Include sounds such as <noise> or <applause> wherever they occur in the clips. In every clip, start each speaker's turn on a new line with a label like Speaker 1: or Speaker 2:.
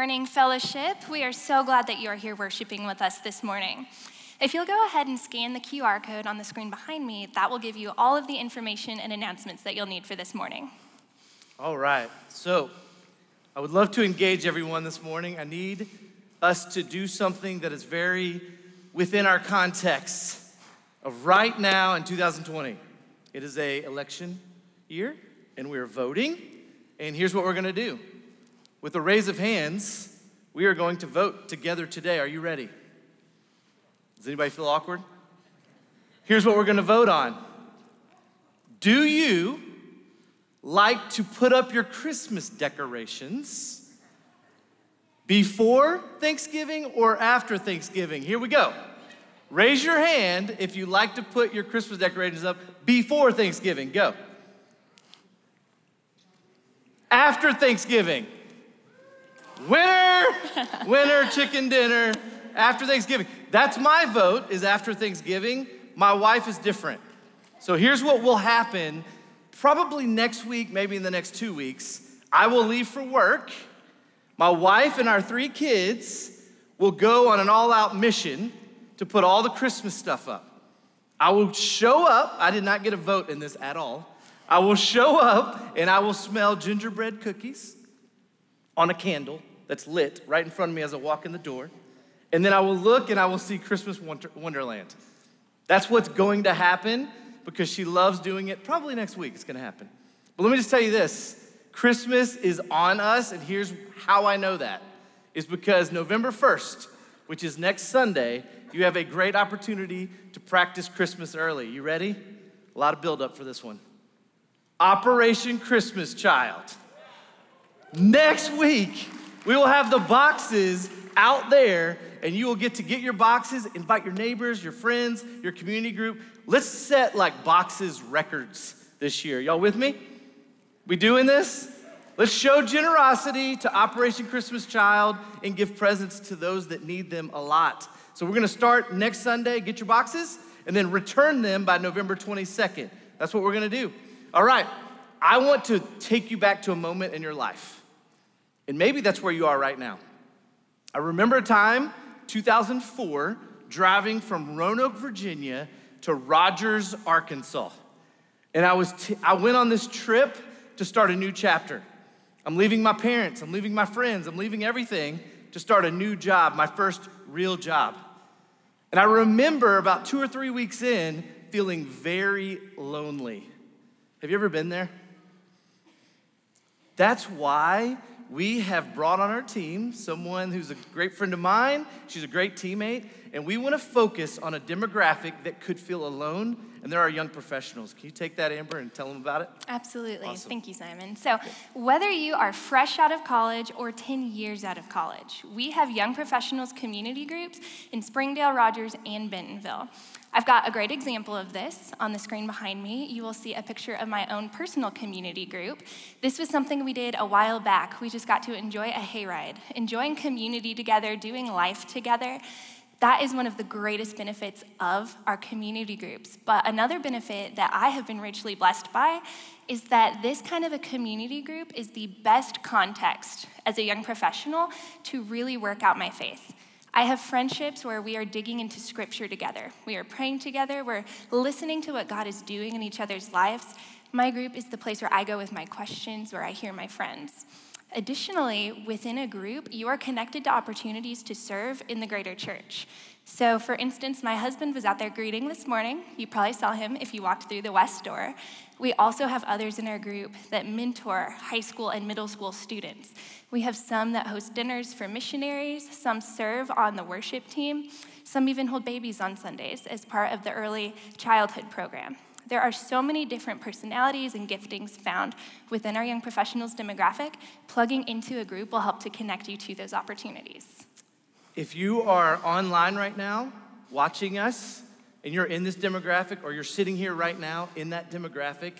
Speaker 1: morning, fellowship. We are so glad that you are here worshiping with us this morning. If you'll go ahead and scan the QR code on the screen behind me, that will give you all of the information and announcements that you'll need for this morning.
Speaker 2: All right. So, I would love to engage everyone this morning. I need us to do something that is very within our context of right now in 2020. It is a election year and we are voting. And here's what we're going to do. With a raise of hands, we are going to vote together today. Are you ready? Does anybody feel awkward? Here's what we're going to vote on. Do you like to put up your Christmas decorations before Thanksgiving or after Thanksgiving? Here we go. Raise your hand if you like to put your Christmas decorations up before Thanksgiving. Go. After Thanksgiving. Winner, <laughs> winner, chicken dinner after Thanksgiving. That's my vote, is after Thanksgiving. My wife is different. So here's what will happen probably next week, maybe in the next two weeks. I will leave for work. My wife and our three kids will go on an all out mission to put all the Christmas stuff up. I will show up. I did not get a vote in this at all. I will show up and I will smell gingerbread cookies on a candle that's lit right in front of me as I walk in the door. And then I will look and I will see Christmas Wonder- Wonderland. That's what's going to happen because she loves doing it. Probably next week it's going to happen. But let me just tell you this Christmas is on us, and here's how I know that is because November 1st, which is next Sunday, you have a great opportunity to practice Christmas early. You ready? A lot of build up for this one. Operation Christmas Child. Next week, we will have the boxes out there, and you will get to get your boxes, invite your neighbors, your friends, your community group. Let's set like boxes records this year. Y'all with me? We doing this? Let's show generosity to Operation Christmas Child and give presents to those that need them a lot. So we're gonna start next Sunday, get your boxes, and then return them by November 22nd. That's what we're gonna do. All right, I want to take you back to a moment in your life. And maybe that's where you are right now. I remember a time, 2004, driving from Roanoke, Virginia to Rogers, Arkansas. And I, was t- I went on this trip to start a new chapter. I'm leaving my parents, I'm leaving my friends, I'm leaving everything to start a new job, my first real job. And I remember about two or three weeks in feeling very lonely. Have you ever been there? That's why we have brought on our team someone who's a great friend of mine. She's a great teammate, and we want to focus on a demographic that could feel alone, and there are young professionals. Can you take that, Amber, and tell them about it?
Speaker 1: Absolutely.
Speaker 2: Awesome.
Speaker 1: Thank you, Simon. So, whether you are fresh out of college or 10 years out of college, we have young professionals community groups in Springdale, Rogers, and Bentonville. I've got a great example of this on the screen behind me. You will see a picture of my own personal community group. This was something we did a while back. We just got to enjoy a hayride, enjoying community together, doing life together. That is one of the greatest benefits of our community groups. But another benefit that I have been richly blessed by is that this kind of a community group is the best context as a young professional to really work out my faith. I have friendships where we are digging into scripture together. We are praying together. We're listening to what God is doing in each other's lives. My group is the place where I go with my questions, where I hear my friends. Additionally, within a group, you are connected to opportunities to serve in the greater church. So, for instance, my husband was out there greeting this morning. You probably saw him if you walked through the west door. We also have others in our group that mentor high school and middle school students. We have some that host dinners for missionaries, some serve on the worship team, some even hold babies on Sundays as part of the early childhood program. There are so many different personalities and giftings found within our young professionals demographic. Plugging into a group will help to connect you to those opportunities.
Speaker 2: If you are online right now watching us and you're in this demographic or you're sitting here right now in that demographic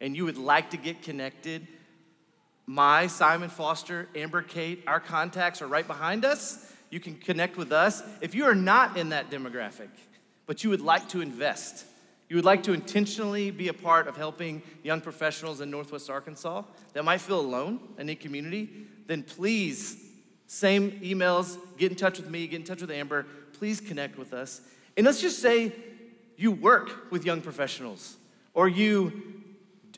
Speaker 2: and you would like to get connected, my Simon Foster, Amber Kate, our contacts are right behind us. You can connect with us. If you are not in that demographic, but you would like to invest, you would like to intentionally be a part of helping young professionals in Northwest Arkansas that might feel alone and need community, then please, same emails, get in touch with me, get in touch with Amber. Please connect with us. And let's just say you work with young professionals or you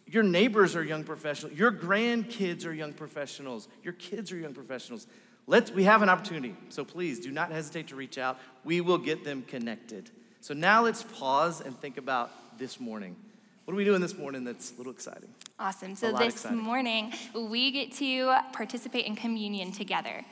Speaker 2: your neighbors are young professionals your grandkids are young professionals your kids are young professionals let's we have an opportunity so please do not hesitate to reach out we will get them connected so now let's pause and think about this morning what are we doing this morning that's a little exciting
Speaker 1: Awesome. So this
Speaker 2: exciting.
Speaker 1: morning, we get to participate in communion together.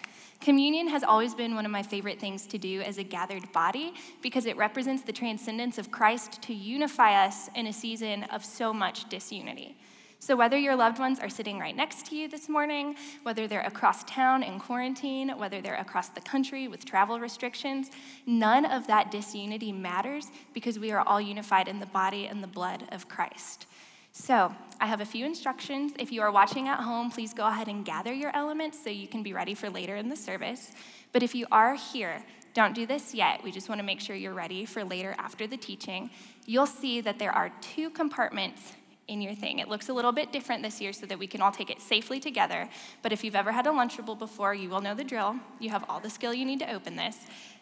Speaker 1: Communion has always been one of my favorite things to do as a gathered body because it represents the transcendence of Christ to unify us in a season of so much disunity. So, whether your loved ones are sitting right next to you this morning, whether they're across town in quarantine, whether they're across the country with travel restrictions, none of that disunity matters because we are all unified in the body and the blood of Christ. So, I have a few instructions. If you are watching at home, please go ahead and gather your elements so you can be ready for later in the service. But if you are here, Don't do this yet. We just want to make sure you're ready for later after the teaching. You'll see that there are two compartments in your thing. It looks a little bit different this year so that we can all take it safely together. But if you've ever had a Lunchable before, you will know the drill. You have all the skill you need to open this.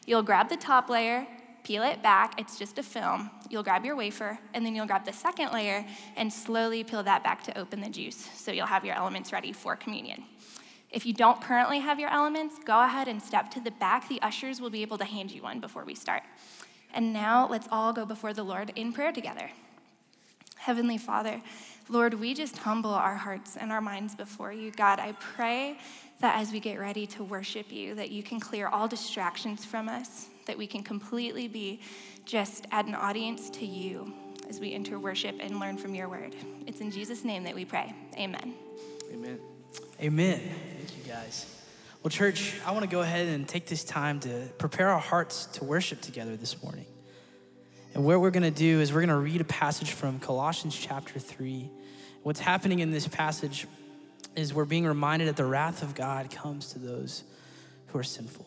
Speaker 1: You'll grab the top layer, peel it back. It's just a film. You'll grab your wafer, and then you'll grab the second layer and slowly peel that back to open the juice. So you'll have your elements ready for communion. If you don't currently have your elements, go ahead and step to the back. The ushers will be able to hand you one before we start. And now let's all go before the Lord in prayer together. Heavenly Father, Lord, we just humble our hearts and our minds before you. God, I pray that as we get ready to worship you, that you can clear all distractions from us, that we can completely be just at an audience to you as we enter worship and learn from your word. It's in Jesus' name that we pray. Amen.
Speaker 2: Amen.
Speaker 3: Amen. Thank you, guys. Well, church, I want to go ahead and take this time to prepare our hearts to worship together this morning. And what we're going to do is we're going to read a passage from Colossians chapter 3. What's happening in this passage is we're being reminded that the wrath of God comes to those who are sinful.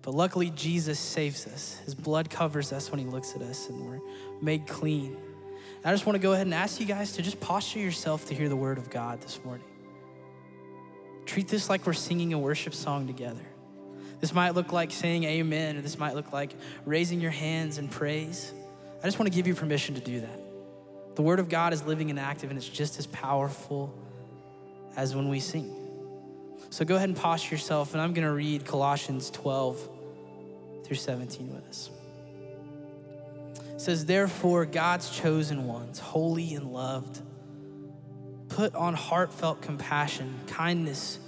Speaker 3: But luckily, Jesus saves us. His blood covers us when he looks at us, and we're made clean. And I just want to go ahead and ask you guys to just posture yourself to hear the word of God this morning. Treat this like we're singing a worship song together. This might look like saying amen, or this might look like raising your hands in praise. I just want to give you permission to do that. The Word of God is living and active, and it's just as powerful as when we sing. So go ahead and posture yourself, and I'm going to read Colossians 12 through 17 with us. It says, Therefore, God's chosen ones, holy and loved, put on heartfelt compassion, kindness,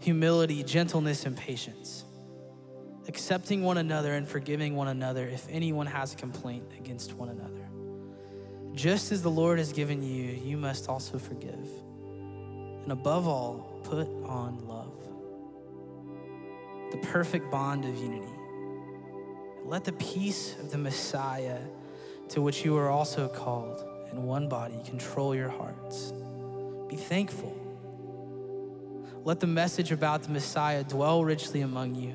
Speaker 3: humility, gentleness, and patience, accepting one another and forgiving one another if anyone has a complaint against one another. Just as the Lord has given you, you must also forgive. And above all, put on love, the perfect bond of unity. Let the peace of the Messiah, to which you are also called in one body, control your hearts. Be thankful. Let the message about the Messiah dwell richly among you,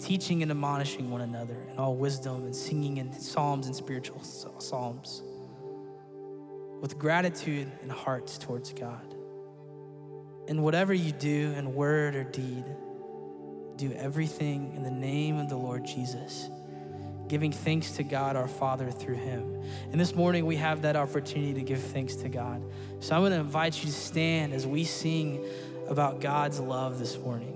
Speaker 3: teaching and admonishing one another in all wisdom and singing in psalms and spiritual psalms with gratitude and hearts towards God. And whatever you do in word or deed, do everything in the name of the Lord Jesus, giving thanks to God our Father through him. And this morning we have that opportunity to give thanks to God. So I'm going to invite you to stand as we sing about God's love this morning.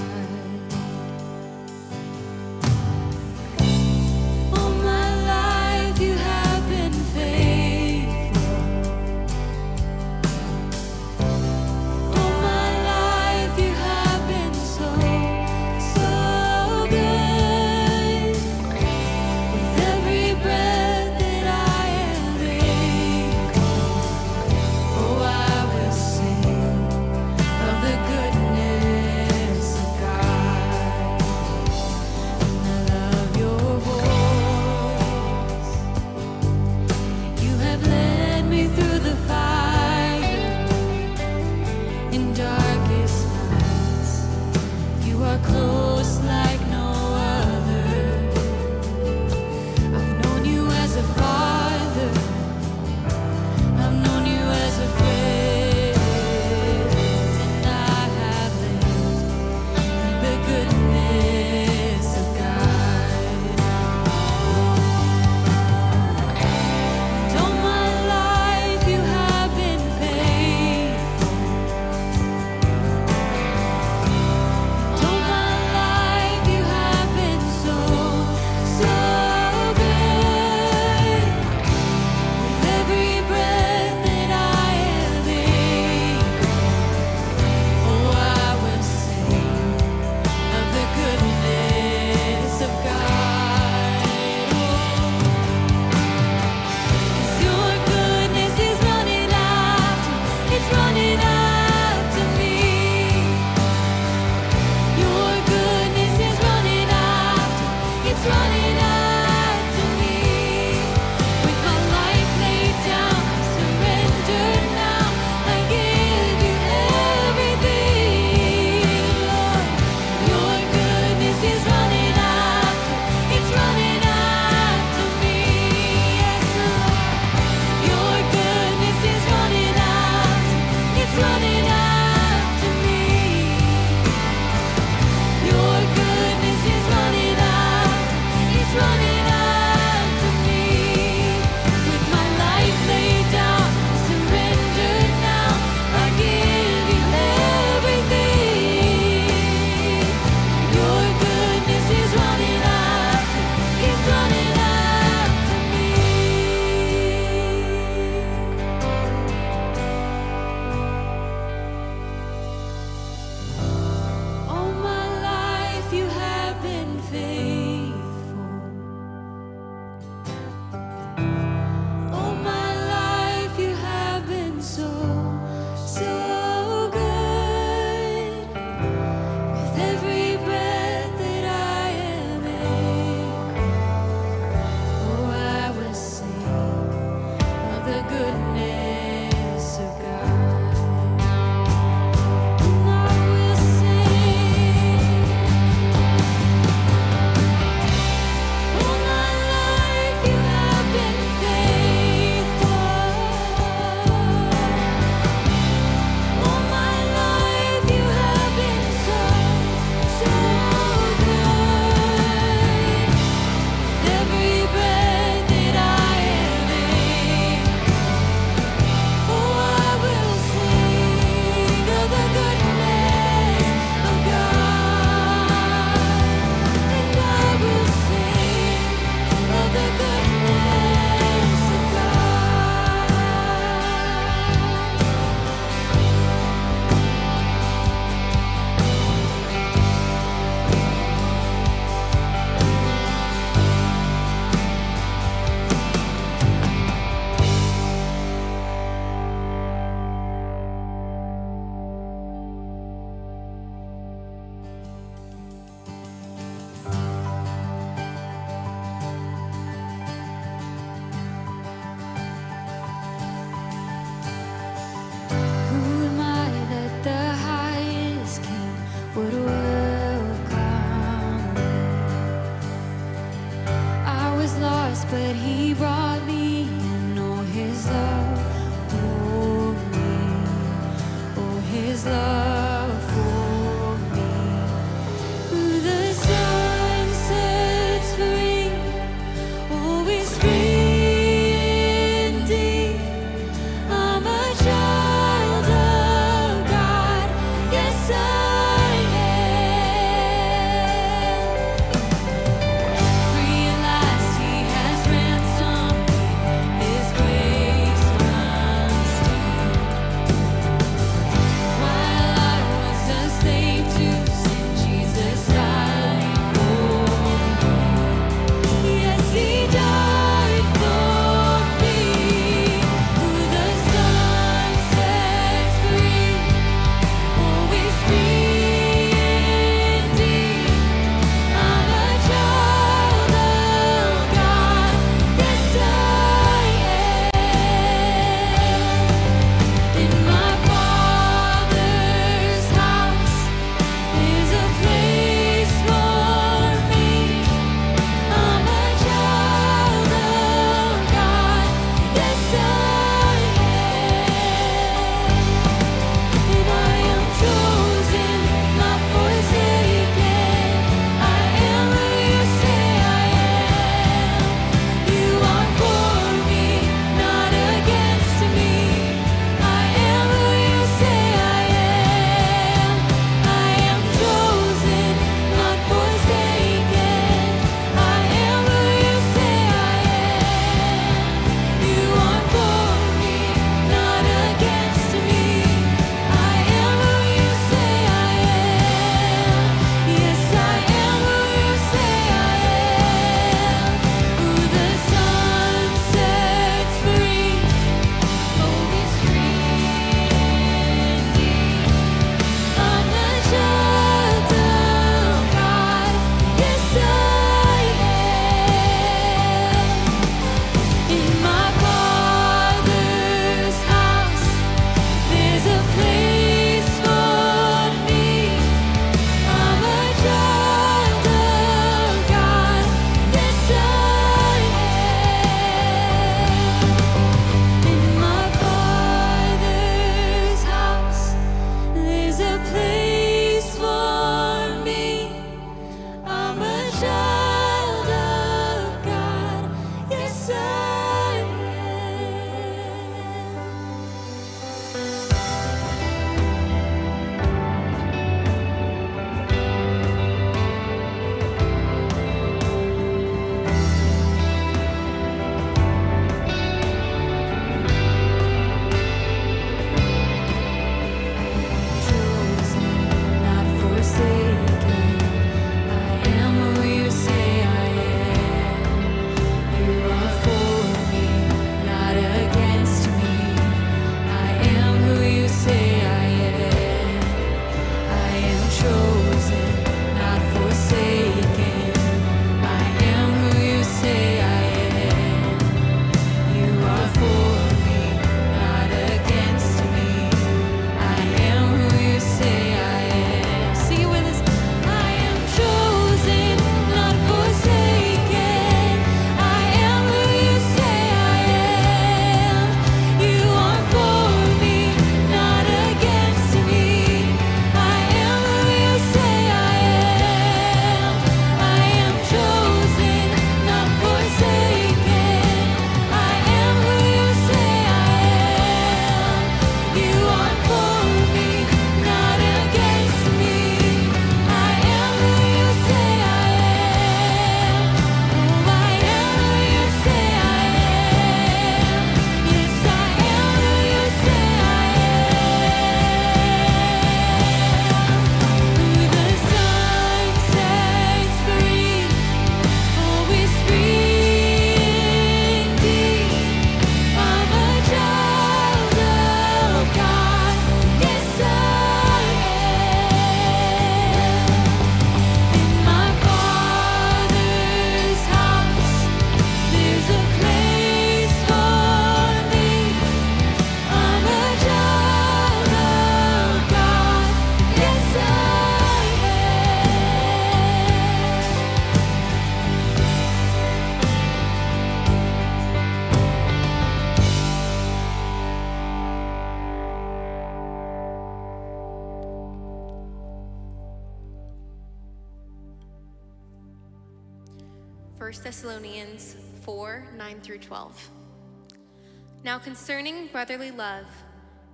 Speaker 4: Brotherly love,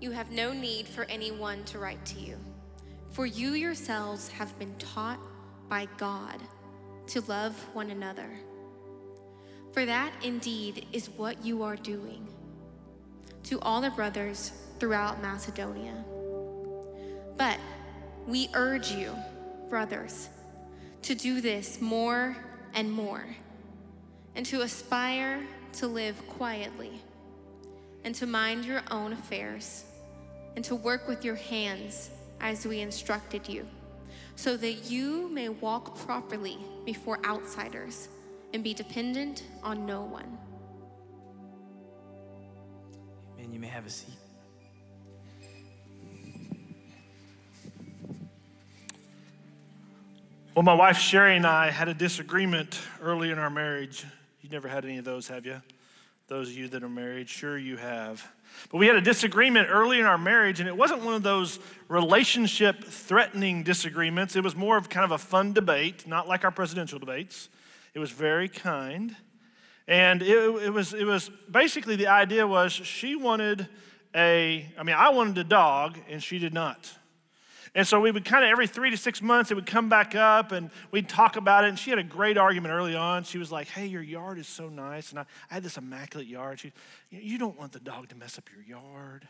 Speaker 4: you have no need for anyone to write to you, for you yourselves have been taught by God to love one another. For that indeed is what you are doing. To all the brothers throughout Macedonia. But we urge you, brothers, to do this more and more, and to aspire to live quietly, and to mind your own affairs, and to work with your hands as we instructed you, so that you may walk properly before outsiders and be dependent on no one.
Speaker 3: Man, you may have a seat.
Speaker 5: Well, my wife Sherry and I had a disagreement early in our marriage. You never had any of those, have you? Those of you that are married, sure you have. But we had a disagreement early in our marriage, and it wasn't one of those relationship threatening disagreements. It was more of kind of a fun debate, not like our presidential debates. It was very kind. And it, it, was, it was basically the idea was she wanted a, I mean, I wanted a dog, and she did not. And so we would kind of every three to six months, it would come back up and we'd talk about it. And she had a great argument early on. She was like, Hey, your yard is so nice. And I, I had this immaculate yard. She, You don't want the dog to mess up your yard.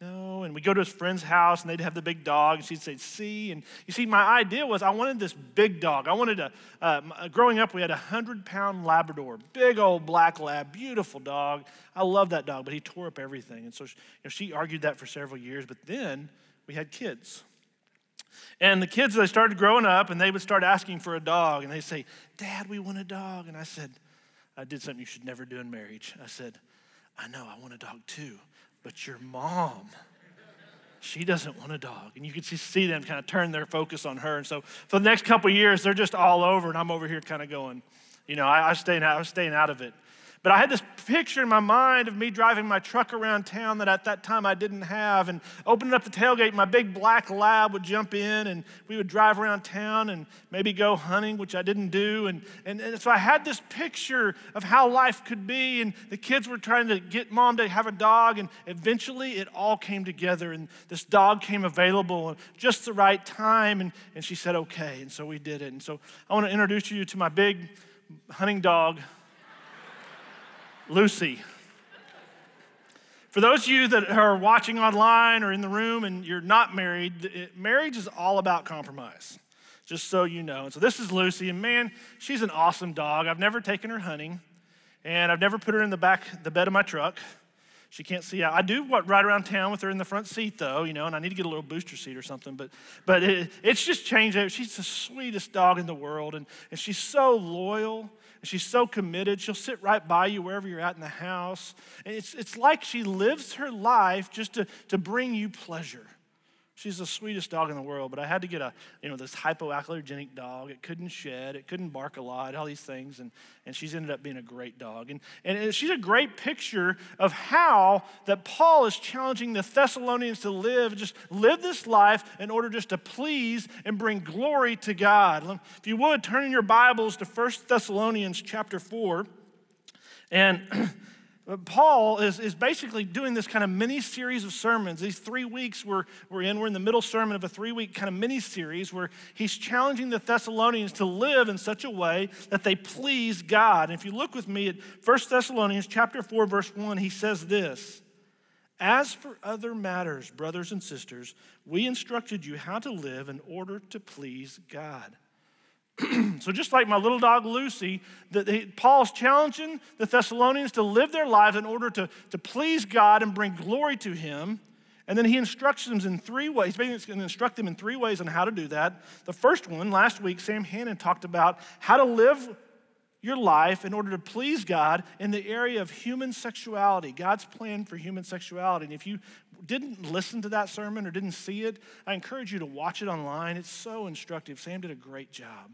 Speaker 5: No. And we'd go to his friend's house and they'd have the big dog. And she'd say, See. And you see, my idea was I wanted this big dog. I wanted a, uh, growing up, we had a 100 pound Labrador, big old black lab, beautiful dog. I love that dog, but he tore up everything. And so she, you know, she argued that for several years. But then we had kids. And the kids, they started growing up and they would start asking for a dog. And they'd say, Dad, we want a dog. And I said, I did something you should never do in marriage. I said, I know, I want a dog too, but your mom, she doesn't want a dog. And you could see them kind of turn their focus on her. And so for the next couple years, they're just all over. And I'm over here kind of going, you know, I, I, staying out, I was staying out of it. But I had this picture in my mind of me driving my truck around town that at that time I didn't have, and opening up the tailgate, my big black lab would jump in, and we would drive around town and maybe go hunting, which I didn't do. And, and, and so I had this picture of how life could be, and the kids were trying to get mom to have a dog, and eventually it all came together, and this dog came available at just the right time, and, and she said, okay, and so we did it. And so I want to introduce you to my big hunting dog, Lucy. For those of you that are watching online or in the room and you're not married, it, marriage is all about compromise, just so you know. And so this is Lucy, and man, she's an awesome dog. I've never taken her hunting, and I've never put her in the back, the bed of my truck. She can't see out. I do what ride around town with her in the front seat though, you know, and I need to get a little booster seat or something. But but it, it's just changed. She's the sweetest dog in the world, and, and she's so loyal. She's so committed. She'll sit right by you wherever you're at in the house. And it's, it's like she lives her life just to, to bring you pleasure. She's the sweetest dog in the world, but I had to get a, you know, this hypoallergenic dog. It couldn't shed, it couldn't bark a lot, all these things, and, and she's ended up being a great dog. And, and she's a great picture of how that Paul is challenging the Thessalonians to live, just live this life in order just to please and bring glory to God. If you would, turn in your Bibles to 1 Thessalonians chapter 4. And <clears throat> Uh, Paul is, is basically doing this kind of mini series of sermons. These three weeks we're, we're in, we're in the middle sermon of a three week kind of mini series where he's challenging the Thessalonians to live in such a way that they please God. And if you look with me at 1 Thessalonians chapter 4, verse 1, he says this As for other matters, brothers and sisters, we instructed you how to live in order to please God. <clears throat> so just like my little dog Lucy, the, Paul's challenging the Thessalonians to live their lives in order to, to please God and bring glory to him. And then he instructs them in three ways. He's going to instruct them in three ways on how to do that. The first one, last week, Sam Hannon talked about how to live your life in order to please God in the area of human sexuality, God's plan for human sexuality. And if you didn't listen to that sermon or didn't see it, I encourage you to watch it online. It's so instructive. Sam did a great job.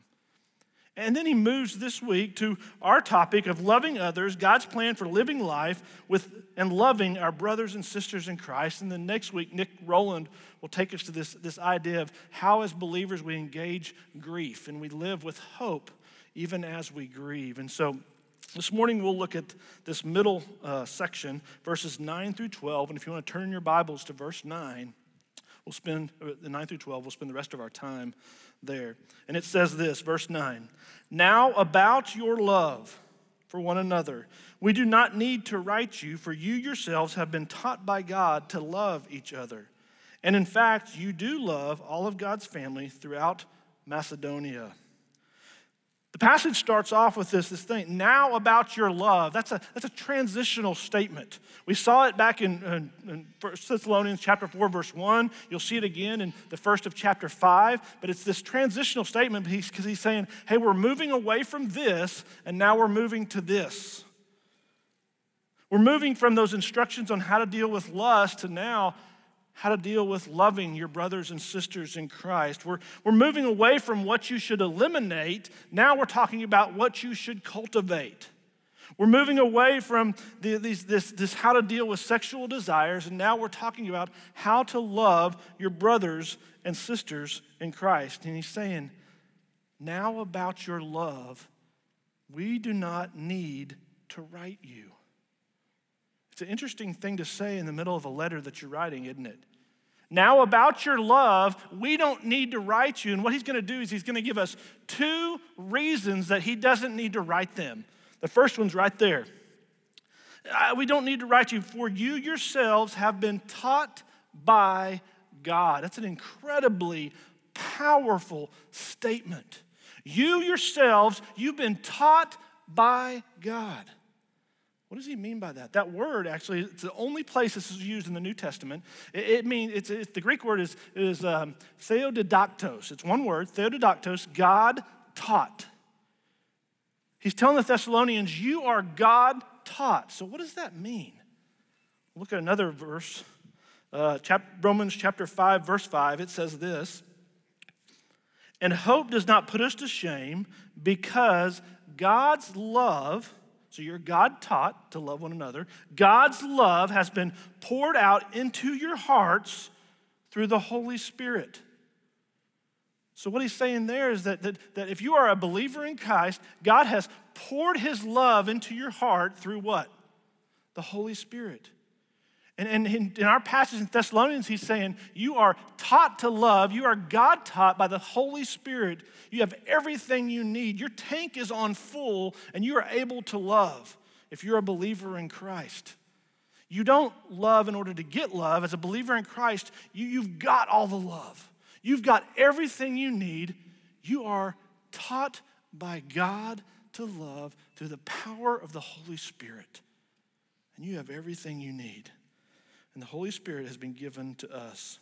Speaker 5: And then he moves this week to our topic of loving others, God's plan for living life with and loving our brothers and sisters in Christ. And then next week, Nick Rowland will take us to this, this idea of how, as believers, we engage grief and we live with hope even as we grieve. And so this morning we'll look at this middle uh, section, verses 9 through 12. And if you want to turn your Bibles to verse 9, we'll spend uh, the 9 through 12, we'll spend the rest of our time there. And it says this, verse 9 Now about your love for one another, we do not need to write you, for you yourselves have been taught by God to love each other. And in fact, you do love all of God's family throughout Macedonia. The passage starts off with this, this thing, now about your love. That's a, that's a transitional statement. We saw it back in, in, in 1 Thessalonians chapter 4, verse 1. You'll see it again in the first of chapter 5. But it's this transitional statement because he's, he's saying, hey, we're moving away from this, and now we're moving to this. We're moving from those instructions on how to deal with lust to now how to deal with loving your brothers and sisters in Christ. We're, we're moving away from what you should eliminate. Now we're talking about what you should cultivate. We're moving away from the, these, this, this how to deal with sexual desires, and now we're talking about how to love your brothers and sisters in Christ. And he's saying, now about your love, we do not need to write you. It's an interesting thing to say in the middle of a letter that you're writing, isn't it? Now, about your love, we don't need to write you. And what he's going to do is he's going to give us two reasons that he doesn't need to write them. The first one's right there. Uh, we don't need to write you, for you yourselves have been taught by God. That's an incredibly powerful statement. You yourselves, you've been taught by God. What does he mean by that? That word actually, it's the only place this is used in the New Testament. It, it means, it's, it's, the Greek word is, is um, theodidactos. It's one word, theodidactos, God taught. He's telling the Thessalonians, you are God taught. So what does that mean? Look at another verse, uh, chap- Romans chapter 5, verse 5. It says this, and hope does not put us to shame because God's love so you're God taught to love one another. God's love has been poured out into your hearts through the Holy Spirit. So, what he's saying there is that, that, that if you are a believer in Christ, God has poured his love into your heart through what? The Holy Spirit. And, and in, in our passage in Thessalonians, he's saying, You are taught to love. You are God taught by the Holy Spirit. You have everything you need. Your tank is on full, and you are able to love if you're a believer in Christ. You don't love in order to get love. As a believer in Christ, you, you've got all the love, you've got everything you need. You are taught by God to love through the power of the Holy Spirit, and you have everything you need and the Holy Spirit has been given to us.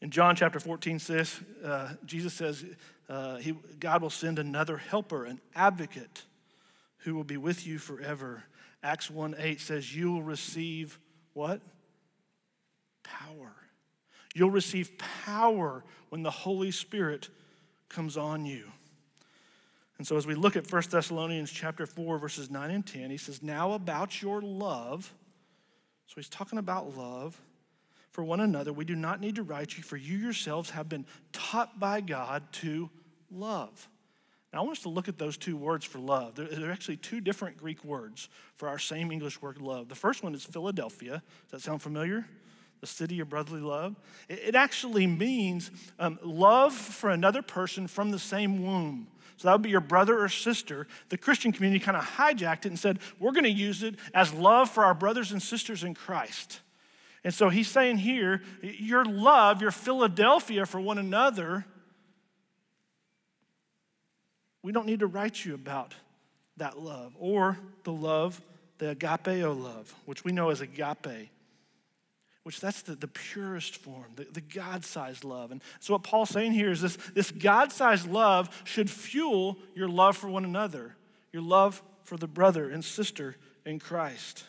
Speaker 5: In John chapter 14, says, uh, Jesus says, uh, he, God will send another helper, an advocate, who will be with you forever. Acts 1 8 says, You will receive what? Power. You'll receive power when the Holy Spirit comes on you. And so as we look at 1 Thessalonians chapter 4, verses 9 and 10, he says, Now about your love so he's talking about love for one another. We do not need to write you, for you yourselves have been taught by God to love. Now, I want us to look at those two words for love. There are actually two different Greek words for our same English word love. The first one is Philadelphia. Does that sound familiar? The city of brotherly love. It actually means um, love for another person from the same womb. So that would be your brother or sister. The Christian community kind of hijacked it and said, we're going to use it as love for our brothers and sisters in Christ. And so he's saying here, your love, your Philadelphia for one another, we don't need to write you about that love or the love, the agapeo love, which we know as agape which that's the, the purest form, the, the God sized love. And so, what Paul's saying here is this, this God sized love should fuel your love for one another, your love for the brother and sister in Christ.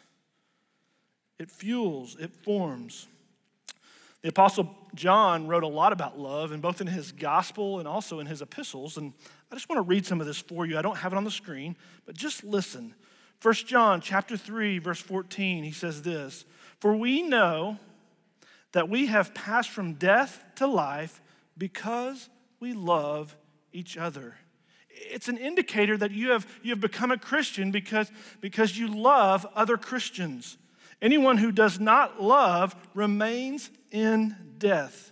Speaker 5: It fuels, it forms. The Apostle John wrote a lot about love, and both in his gospel and also in his epistles. And I just want to read some of this for you. I don't have it on the screen, but just listen. 1 John chapter 3, verse 14, he says this For we know that we have passed from death to life because we love each other. it's an indicator that you have, you have become a Christian because, because you love other Christians. Anyone who does not love remains in death.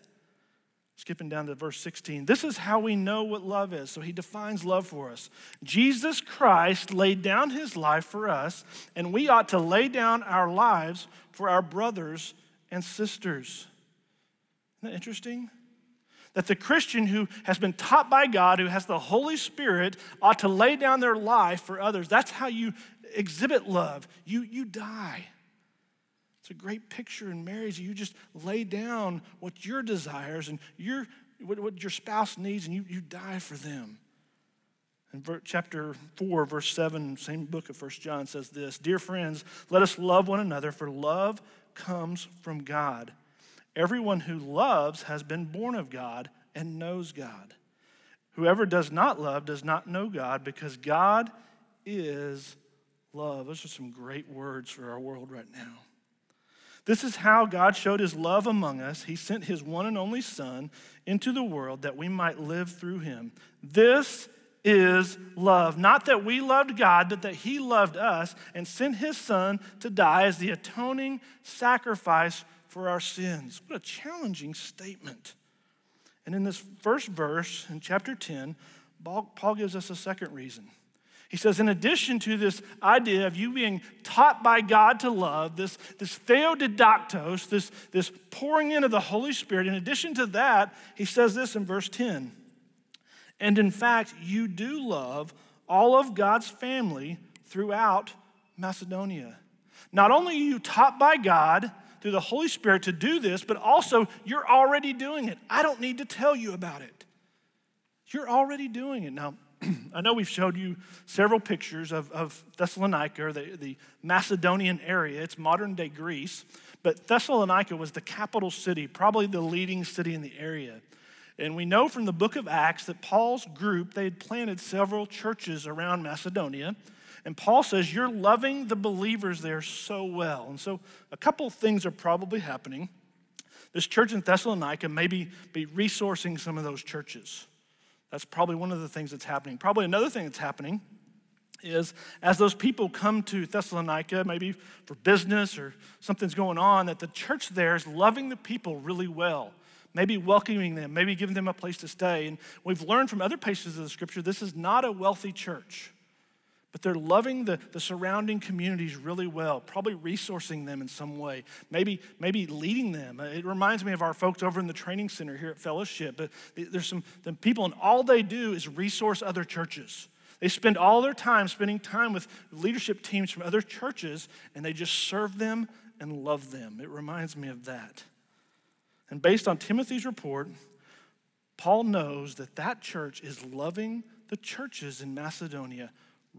Speaker 5: Skipping down to verse 16. This is how we know what love is. So he defines love for us. Jesus Christ laid down his life for us, and we ought to lay down our lives for our brothers and sisters. Isn't that interesting? That the Christian who has been taught by God, who has the Holy Spirit, ought to lay down their life for others. That's how you exhibit love. You, you die. It's a great picture in marriage. You just lay down what your desires and your, what, what your spouse needs, and you, you die for them. In chapter 4, verse 7, same book of First John says this Dear friends, let us love one another, for love comes from God. Everyone who loves has been born of God and knows God. Whoever does not love does not know God, because God is love. Those are some great words for our world right now. This is how God showed his love among us. He sent his one and only Son into the world that we might live through him. This is love. Not that we loved God, but that he loved us and sent his Son to die as the atoning sacrifice for our sins. What a challenging statement. And in this first verse, in chapter 10, Paul gives us a second reason. He says, in addition to this idea of you being taught by God to love, this, this theodidactos, this, this pouring in of the Holy Spirit, in addition to that, he says this in verse 10. And in fact, you do love all of God's family throughout Macedonia. Not only are you taught by God through the Holy Spirit to do this, but also you're already doing it. I don't need to tell you about it. You're already doing it. Now, <clears throat> I know we've showed you several pictures of, of Thessalonica, the, the Macedonian area. It's modern day Greece, but Thessalonica was the capital city, probably the leading city in the area. And we know from the book of Acts that Paul's group, they had planted several churches around Macedonia. And Paul says, You're loving the believers there so well. And so a couple things are probably happening. This church in Thessalonica may be, be resourcing some of those churches. That's probably one of the things that's happening. Probably another thing that's happening is as those people come to Thessalonica, maybe for business or something's going on, that the church there is loving the people really well. Maybe welcoming them, maybe giving them a place to stay. And we've learned from other places of the scripture this is not a wealthy church but they're loving the, the surrounding communities really well, probably resourcing them in some way, maybe, maybe leading them. It reminds me of our folks over in the training center here at Fellowship. But there's some the people, and all they do is resource other churches. They spend all their time spending time with leadership teams from other churches, and they just serve them and love them. It reminds me of that. And based on Timothy's report, Paul knows that that church is loving the churches in Macedonia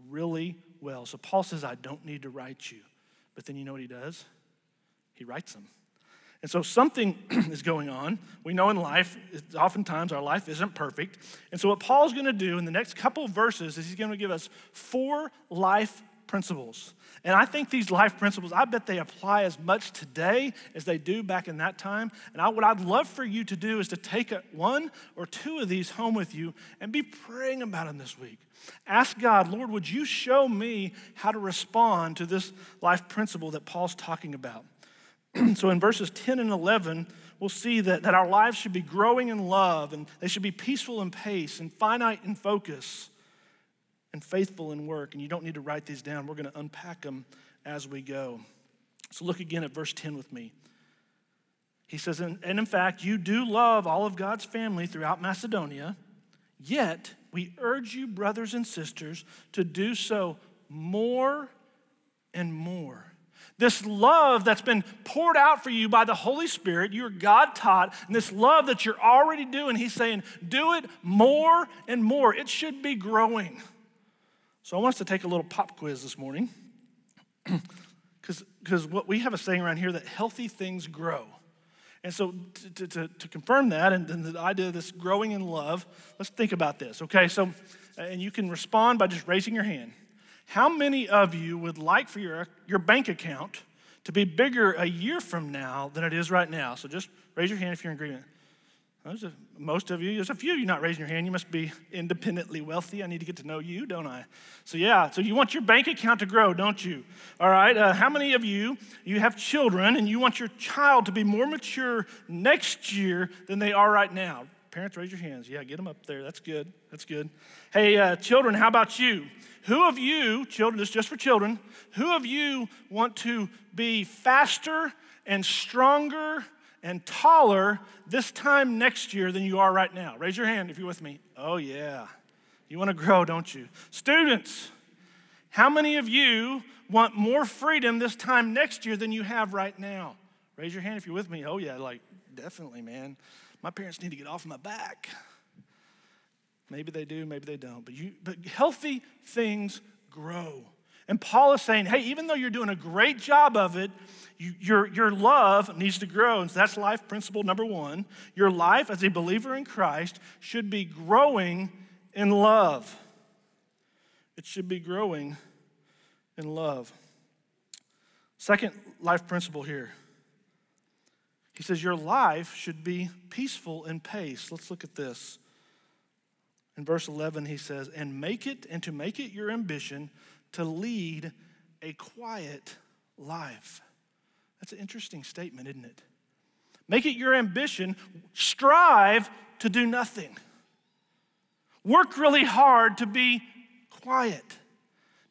Speaker 5: really well. So Paul says, I don't need to write you. But then you know what he does? He writes them. And so something <clears throat> is going on. We know in life, oftentimes our life isn't perfect. And so what Paul's going to do in the next couple verses is he's going to give us four life principles. And I think these life principles, I bet they apply as much today as they do back in that time. And I, what I'd love for you to do is to take a, one or two of these home with you and be praying about them this week. Ask God, Lord, would you show me how to respond to this life principle that Paul's talking about? <clears throat> so in verses 10 and 11, we'll see that, that our lives should be growing in love and they should be peaceful in pace and finite in focus and faithful in work. And you don't need to write these down. We're going to unpack them as we go. So look again at verse 10 with me. He says, and, in fact, you do love all of God's family throughout Macedonia, yet we urge you, brothers and sisters, to do so more and more. This love that's been poured out for you by the Holy Spirit, you're God taught, and this love that you're already doing, He's saying, do it more and more. It should be growing. So I want us to take a little pop quiz this morning. <clears throat> Because what we have a saying around here that healthy things grow. And so to, to, to confirm that and, and the idea of this growing in love, let's think about this. Okay, so, and you can respond by just raising your hand. How many of you would like for your, your bank account to be bigger a year from now than it is right now? So just raise your hand if you're in agreement. A, most of you, there's a few of you not raising your hand. You must be independently wealthy. I need to get to know you, don't I? So, yeah, so you want your bank account to grow, don't you? All right, uh, how many of you, you have children and you want your child to be more mature next year than they are right now? Parents, raise your hands. Yeah, get them up there. That's good. That's good. Hey, uh, children, how about you? Who of you, children, this is just for children, who of you want to be faster and stronger and taller this time next year than you are right now? Raise your hand if you're with me. Oh, yeah. You want to grow, don't you? Students, how many of you want more freedom this time next year than you have right now? Raise your hand if you're with me. Oh, yeah, like, definitely, man. My parents need to get off my back. Maybe they do, maybe they don't. But, you, but healthy things grow. And Paul is saying, hey, even though you're doing a great job of it, you, your, your love needs to grow. And so that's life principle number one. Your life as a believer in Christ should be growing in love. It should be growing in love. Second life principle here. He says, Your life should be peaceful in pace. Let's look at this. In verse 11, he says, And make it, and to make it your ambition to lead a quiet life. That's an interesting statement, isn't it? Make it your ambition, strive to do nothing. Work really hard to be quiet.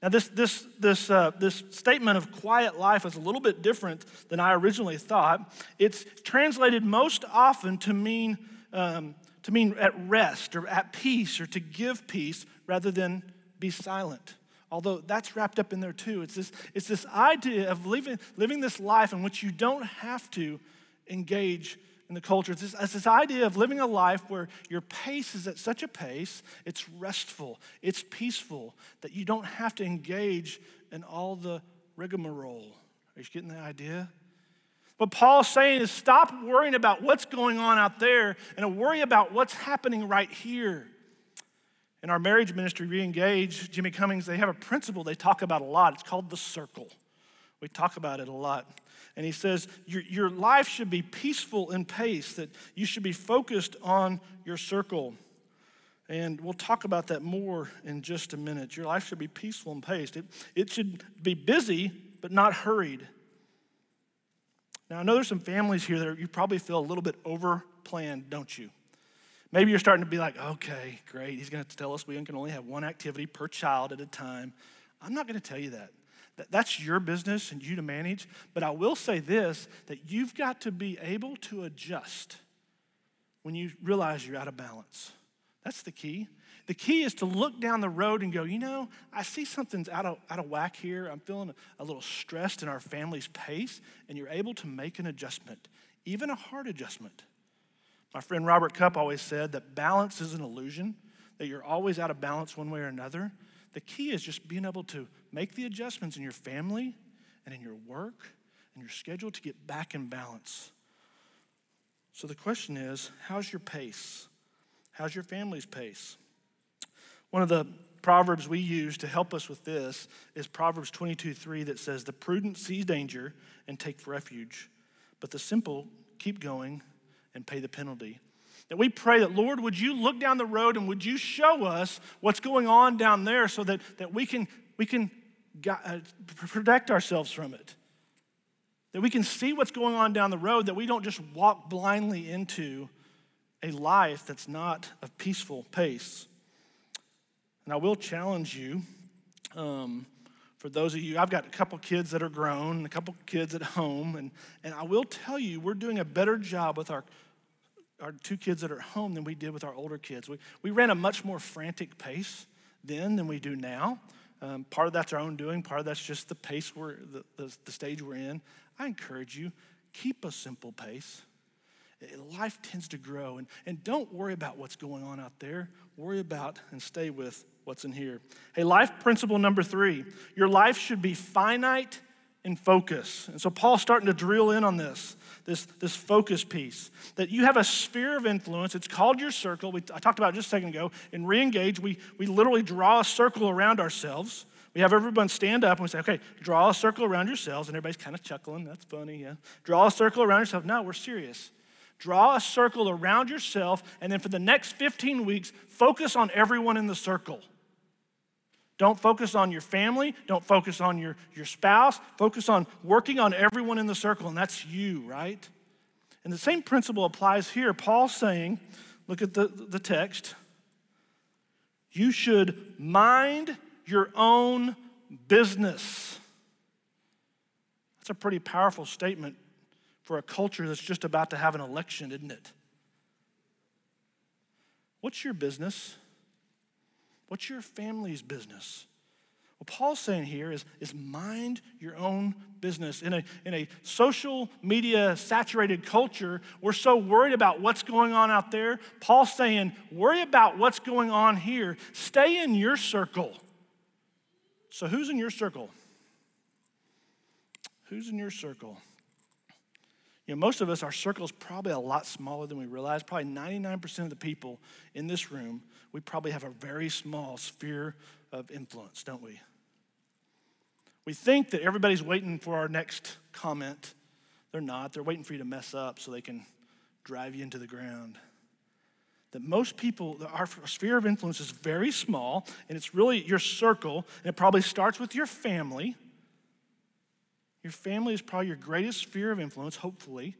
Speaker 5: Now, this, this, this, uh, this statement of quiet life is a little bit different than I originally thought. It's translated most often to mean, um, to mean at rest or at peace or to give peace rather than be silent although that's wrapped up in there too. It's this, it's this idea of living, living this life in which you don't have to engage in the culture. It's this, it's this idea of living a life where your pace is at such a pace, it's restful, it's peaceful, that you don't have to engage in all the rigmarole. Are you getting the idea? What Paul's saying is stop worrying about what's going on out there and worry about what's happening right here. In our marriage ministry, Reengage, Jimmy Cummings, they have a principle they talk about a lot. It's called the circle. We talk about it a lot. And he says, your, your life should be peaceful in pace, that you should be focused on your circle. And we'll talk about that more in just a minute. Your life should be peaceful and paced. It, it should be busy, but not hurried. Now, I know there's some families here that you probably feel a little bit over planned, don't you? Maybe you're starting to be like, okay, great. He's going to tell us we can only have one activity per child at a time. I'm not going to tell you that. That's your business and you to manage. But I will say this that you've got to be able to adjust when you realize you're out of balance. That's the key. The key is to look down the road and go, you know, I see something's out of, out of whack here. I'm feeling a, little stressed in our family's pace, and you're able to make an adjustment, even a hard adjustment. My friend Robert Cupp always said that balance is an illusion, that you're always out of balance one way or another. The key is just being able to make the adjustments in your family and in your work and your schedule to get back in balance. So the question is how's your pace? How's your family's pace? One of the proverbs we use to help us with this is Proverbs 22 3 that says, The prudent sees danger and take refuge, but the simple keep going and pay the penalty. That we pray that, Lord, would you look down the road and would you show us what's going on down there so that, that we can, we can uh, protect ourselves from it? That we can see what's going on down the road, that we don't just walk blindly into a life that's not a peaceful pace. And I will challenge you um, for those of you, I've got a couple kids that are grown, a couple kids at home, and, and I will tell you, we're doing a better job with our our two kids that are at home than we did with our older kids. We, we ran a much more frantic pace then than we do now. Um, part of that's our own doing, part of that's just the pace we're, the, the, the stage we're in. I encourage you, keep a simple pace. Life tends to grow, and, and don't worry about what's going on out there. Worry about and stay with what's in here. Hey, life principle number three your life should be finite in focus. And so Paul's starting to drill in on this, this, this focus piece. That you have a sphere of influence. It's called your circle. We, I talked about it just a second ago. In Reengage, we, we literally draw a circle around ourselves. We have everyone stand up and we say, okay, draw a circle around yourselves. And everybody's kind of chuckling. That's funny, yeah. Draw a circle around yourself. No, we're serious. Draw a circle around yourself, and then for the next 15 weeks, focus on everyone in the circle. Don't focus on your family. Don't focus on your, your spouse. Focus on working on everyone in the circle, and that's you, right? And the same principle applies here. Paul's saying, look at the, the text, you should mind your own business. That's a pretty powerful statement for a culture that's just about to have an election, isn't it? What's your business? What's your family's business? What Paul's saying here is, is mind your own business. In a, in a social media saturated culture, we're so worried about what's going on out there. Paul's saying, worry about what's going on here. Stay in your circle. So, who's in your circle? Who's in your circle? You know, most of us, our circle is probably a lot smaller than we realize. Probably 99% of the people in this room, we probably have a very small sphere of influence, don't we? We think that everybody's waiting for our next comment. They're not. They're waiting for you to mess up so they can drive you into the ground. That most people, our sphere of influence is very small, and it's really your circle, and it probably starts with your family. Your family is probably your greatest sphere of influence, hopefully.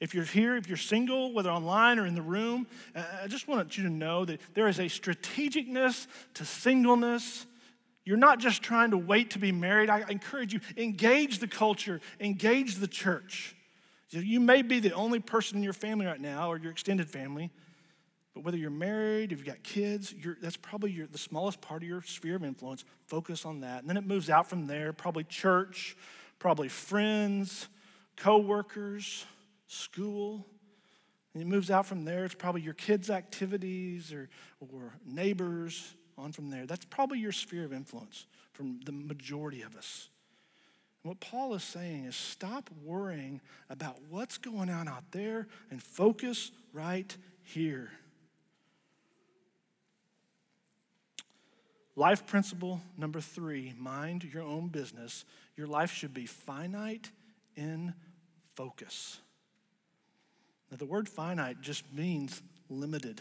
Speaker 5: If you're here, if you're single, whether online or in the room, uh, I just want you to know that there is a strategicness to singleness. You're not just trying to wait to be married. I encourage you, engage the culture, engage the church. You may be the only person in your family right now or your extended family, but whether you're married, if you've got kids, that's probably your, the smallest part of your sphere of influence. Focus on that. And then it moves out from there, probably church, probably friends, coworkers, school. And it moves out from there. It's probably your kids' activities or, or neighbors on from there. That's probably your sphere of influence from the majority of us. And what Paul is saying is stop worrying about what's going on out there and focus right here. Life principle number three mind your own business. Your life should be finite in focus. Now, the word finite just means limited.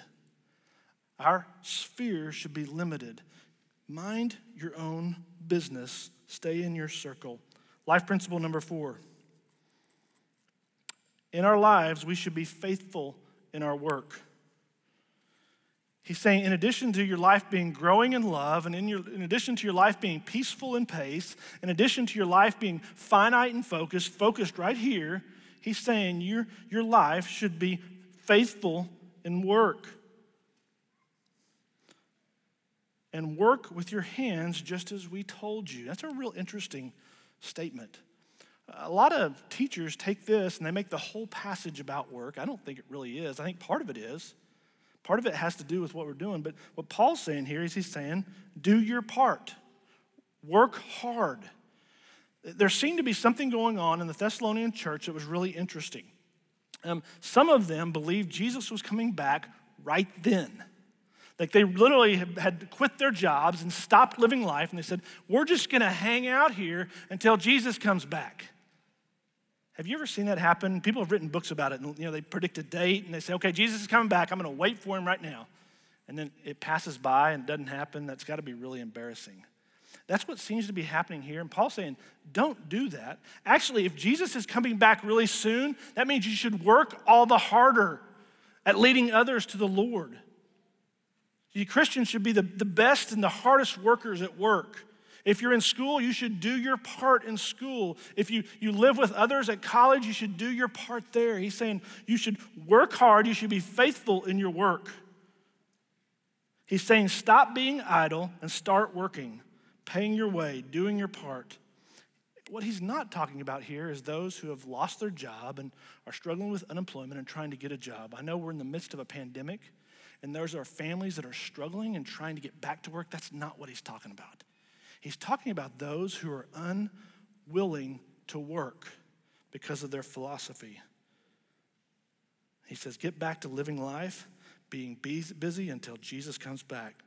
Speaker 5: Our sphere should be limited. Mind your own business, stay in your circle. Life principle number four. In our lives, we should be faithful in our work. He's saying, in addition to your life being growing in love, and in, your, in addition to your life being peaceful in pace, in addition to your life being finite and focused, focused right here, he's saying your, your life should be faithful in work. And work with your hands just as we told you. That's a real interesting statement. A lot of teachers take this and they make the whole passage about work. I don't think it really is. I think part of it is. Part of it has to do with what we're doing, but what Paul's saying here is he's saying, do your part, work hard. There seemed to be something going on in the Thessalonian church that was really interesting. Um, some of them believed Jesus was coming back right then. Like they literally had quit their jobs and stopped living life, and they said, We're just gonna hang out here until Jesus comes back. Have you ever seen that happen? People have written books about it, and you know they predict a date and they say, "Okay, Jesus is coming back. I'm going to wait for him right now," and then it passes by and doesn't happen. That's got to be really embarrassing. That's what seems to be happening here. And Paul's saying, don't do that. Actually, if Jesus is coming back really soon, that means you should work all the harder at leading others to the Lord. You Christians should be the, the best and the hardest workers at work. If you're in school, you should do your part in school. If you, you live with others at college, you should do your part there. He's saying you should work hard, you should be faithful in your work. He's saying stop being idle and start working, paying your way, doing your part. What he's not talking about here is those who have lost their job and are struggling with unemployment and trying to get a job. I know we're in the midst of a pandemic, and those are families that are struggling and trying to get back to work. That's not what he's talking about. He's talking about those who are unwilling to work because of their philosophy. He says, Get back to living life, being busy until Jesus comes back.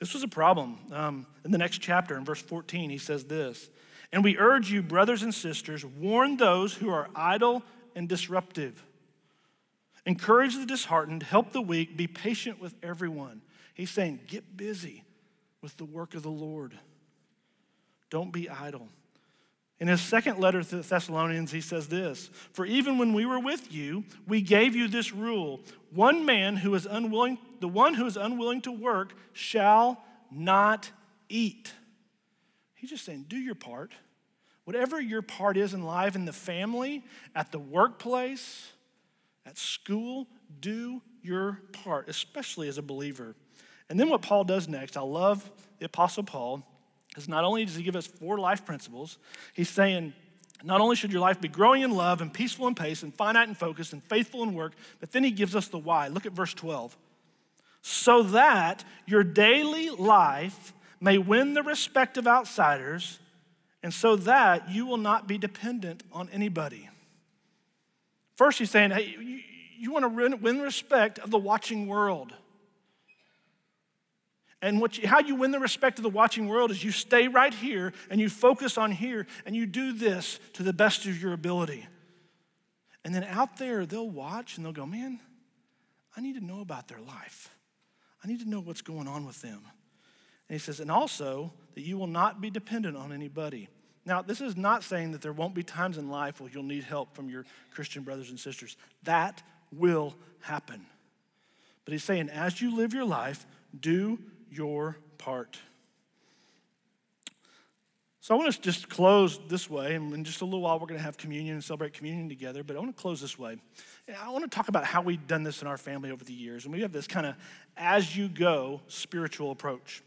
Speaker 5: This was a problem. Um, in the next chapter, in verse 14, he says this And we urge you, brothers and sisters, warn those who are idle and disruptive. Encourage the disheartened, help the weak, be patient with everyone. He's saying, get busy with the work of the Lord. Don't be idle. In his second letter to the Thessalonians, he says this For even when we were with you, we gave you this rule one man who is unwilling, the one who is unwilling to work shall not eat. He's just saying, do your part. Whatever your part is in life, in the family, at the workplace, at school, do your part, especially as a believer. And then what Paul does next, I love the Apostle Paul, is not only does he give us four life principles, he's saying, not only should your life be growing in love and peaceful in pace and finite in focus and faithful in work, but then he gives us the why. Look at verse 12. So that your daily life may win the respect of outsiders, and so that you will not be dependent on anybody. First, he's saying, hey, you, you want to win respect of the watching world. And you, how you win the respect of the watching world is you stay right here and you focus on here and you do this to the best of your ability. And then out there, they'll watch and they'll go, man, I need to know about their life. I need to know what's going on with them. And he says, and also that you will not be dependent on anybody. Now, this is not saying that there won't be times in life where you'll need help from your Christian brothers and sisters. That will happen. But he's saying, as you live your life, do your part. So I want to just close this way, and in just a little while we're going to have communion and celebrate communion together. But I want to close this way. I want to talk about how we've done this in our family over the years, and we have this kind of as you go spiritual approach.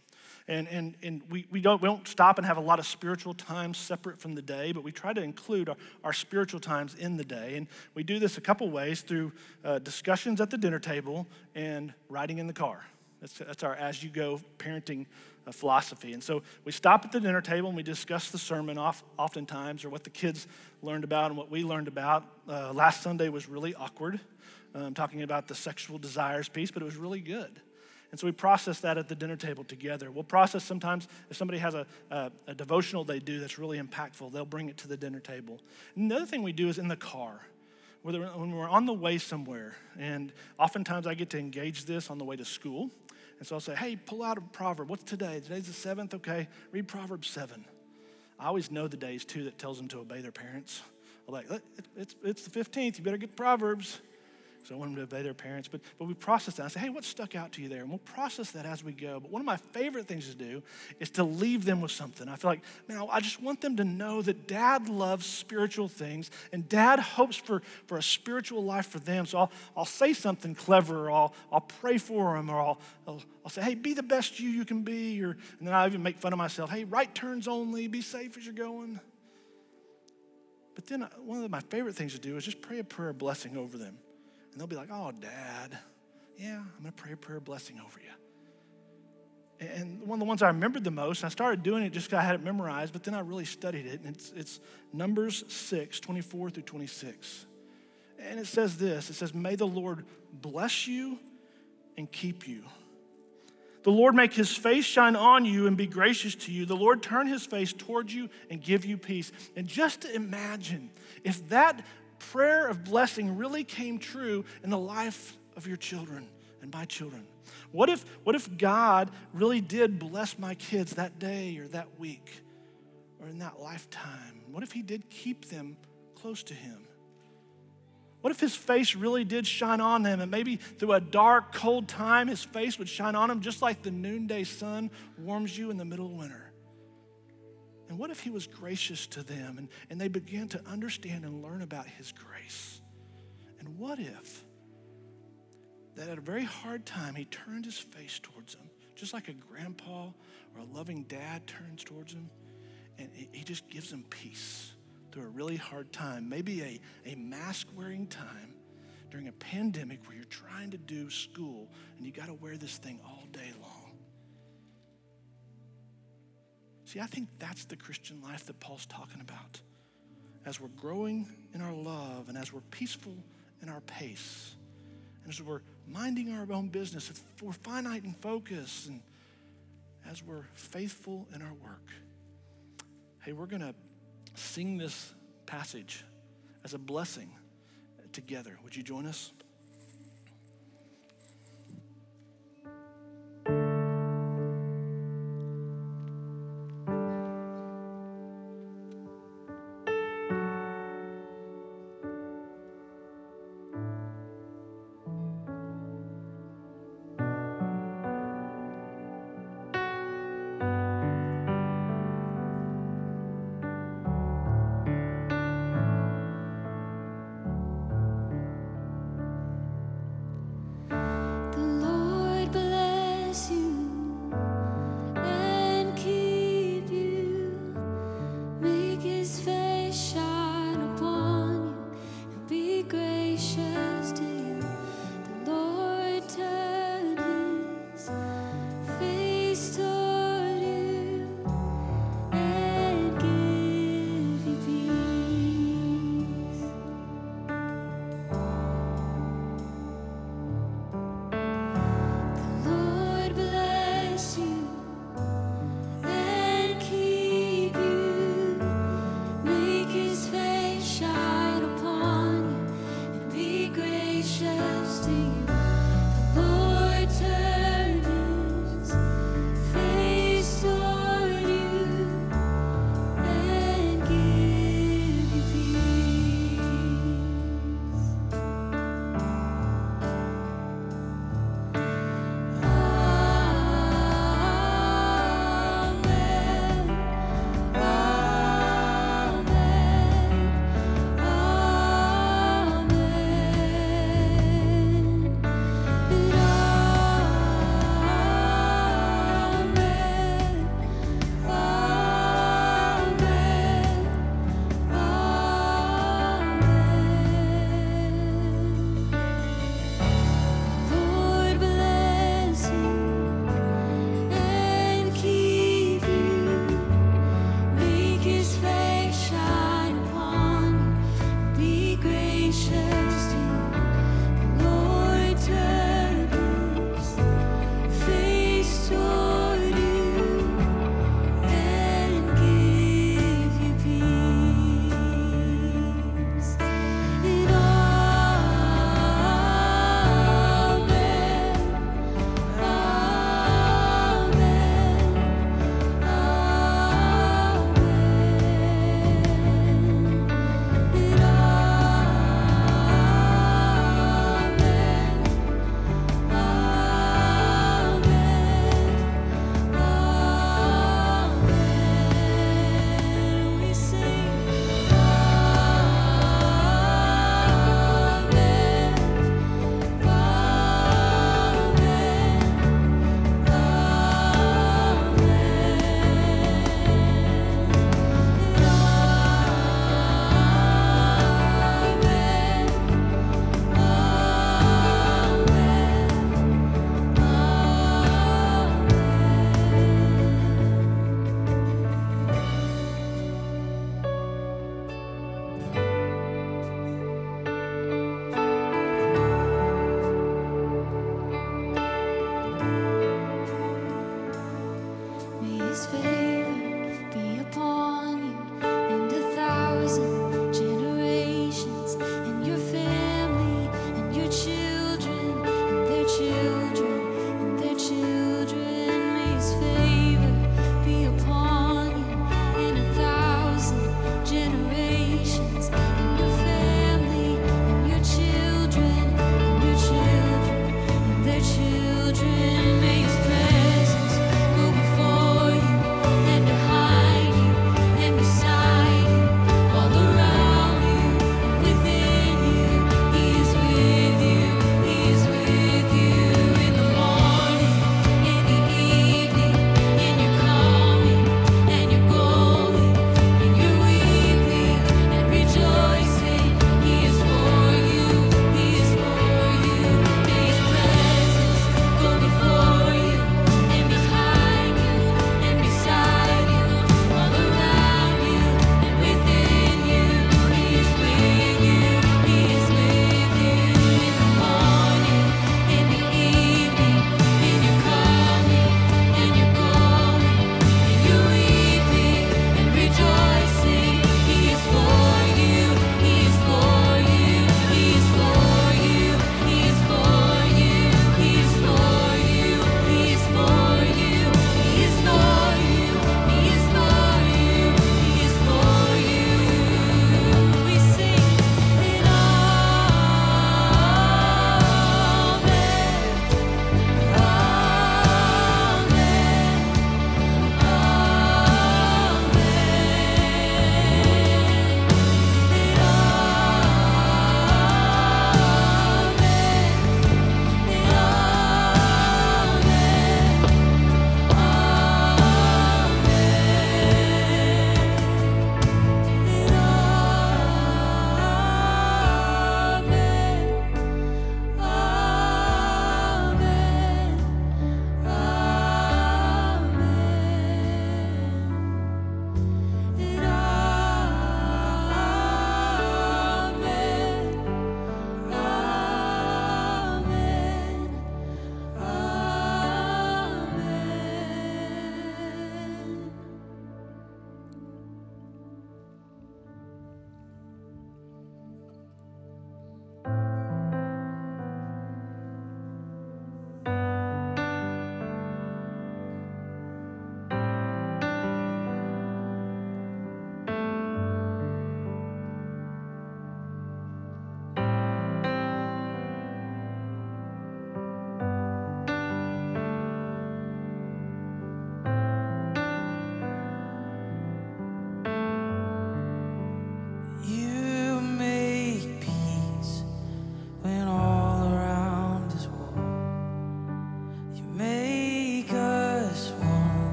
Speaker 5: And, and, and we, we, don't, we don't stop and have a lot of spiritual times separate from the day, but we try to include our, our spiritual times in the day. And we do this a couple ways through uh, discussions at the dinner table and riding in the car. That's, that's our as you go parenting uh, philosophy. And so we stop at the dinner table and we discuss the sermon off, oftentimes or what the kids learned about and what we learned about. Uh, last Sunday was really awkward, um, talking about the sexual desires piece, but it was really good. And so we process that at the dinner table together. We'll process sometimes if somebody has a, a, a, devotional they do that's really impactful, they'll bring it to the dinner table. And the other thing we do is in the car when we're on the way somewhere, and oftentimes I get to engage this on the way to school. And so I'll say, hey, pull out a proverb. What's today? Today's the seventh? Okay, read Proverbs 7. I always know the days too that tells them to obey their parents. I'm like, it's, it's the 15th, you better get Proverbs. So I want them to obey their parents. But, but we process that. I say, hey, what stuck out to you there? And we'll process that as we go. But one of my favorite things to do is to leave them with something. I feel like, man, I just want them to know that dad loves spiritual things and dad hopes for, for a spiritual life for them. So I'll, I'll say something clever or I'll, I'll pray for them or I'll, I'll, I'll say, hey, be the best you you can be. Or, and then I even make fun of myself. Hey, right turns only. Be safe as you're going. But then uh, one of my favorite things to do is just pray a prayer of blessing over them. And they'll be like, oh, dad, yeah, I'm going to pray a prayer blessing over you. And one of the ones I remembered the most, I started doing it just because I had it memorized, but then I really studied it. And it's, it's Numbers 6, 24 through 26. And it says this it says, May the Lord bless you and keep you. The Lord make his face shine on you and be gracious to you. The Lord turn his face towards you and give you peace. And just imagine if that prayer of blessing really came true in the life of your children and my children? What if, what if God really did bless my kids that day or that week or in that lifetime? What if He did keep them close to Him? What if His face really did shine on them and maybe through a dark, cold time, His face would shine on them just like the noonday sun warms you in the middle of winter? And what if he was gracious to them and, and they began to understand and learn about his grace? And what if that at a very hard time he turned his face towards them, just like a grandpa or a loving dad turns towards them, and he just gives them peace through a really hard time, maybe a, a mask wearing time during a pandemic where you're trying to do school and you got to wear this thing all day long. See, I think that's the Christian life that Paul's talking about. As we're growing in our love and as we're peaceful in our pace, and as we're minding our own business, if we're finite in focus, and as we're faithful in our work. Hey, we're going to sing this passage as a blessing together. Would you join us?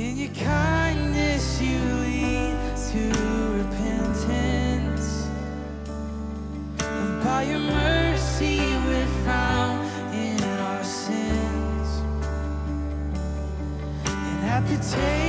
Speaker 3: In your kindness, you lead to repentance. And by your mercy, we're found in our sins. And at the table,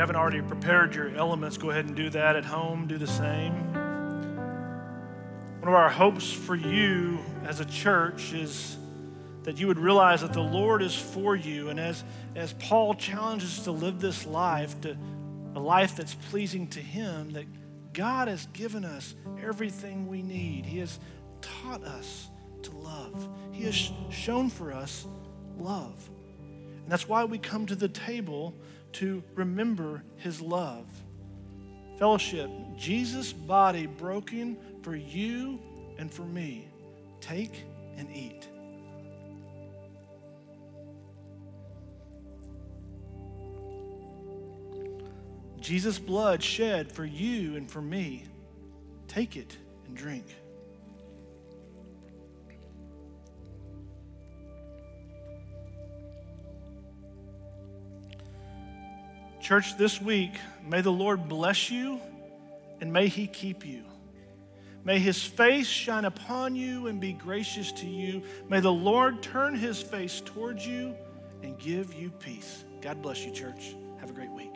Speaker 5: haven't already prepared your elements, go ahead and do that at home. Do the same. One of our hopes for you as a church is that you would realize that the Lord is for you. And as, as Paul challenges to live this life, to a life that's pleasing to Him, that God has given us everything we need. He has taught us to love, He has shown for us love. And that's why we come to the table to remember his love. Fellowship, Jesus' body broken for you and for me. Take and eat. Jesus' blood shed for you and for me. Take it and drink. Church, this week, may the Lord bless you and may he keep you. May his face shine upon you and be gracious to you. May the Lord turn his face towards you and give you peace. God bless you, church. Have a great week.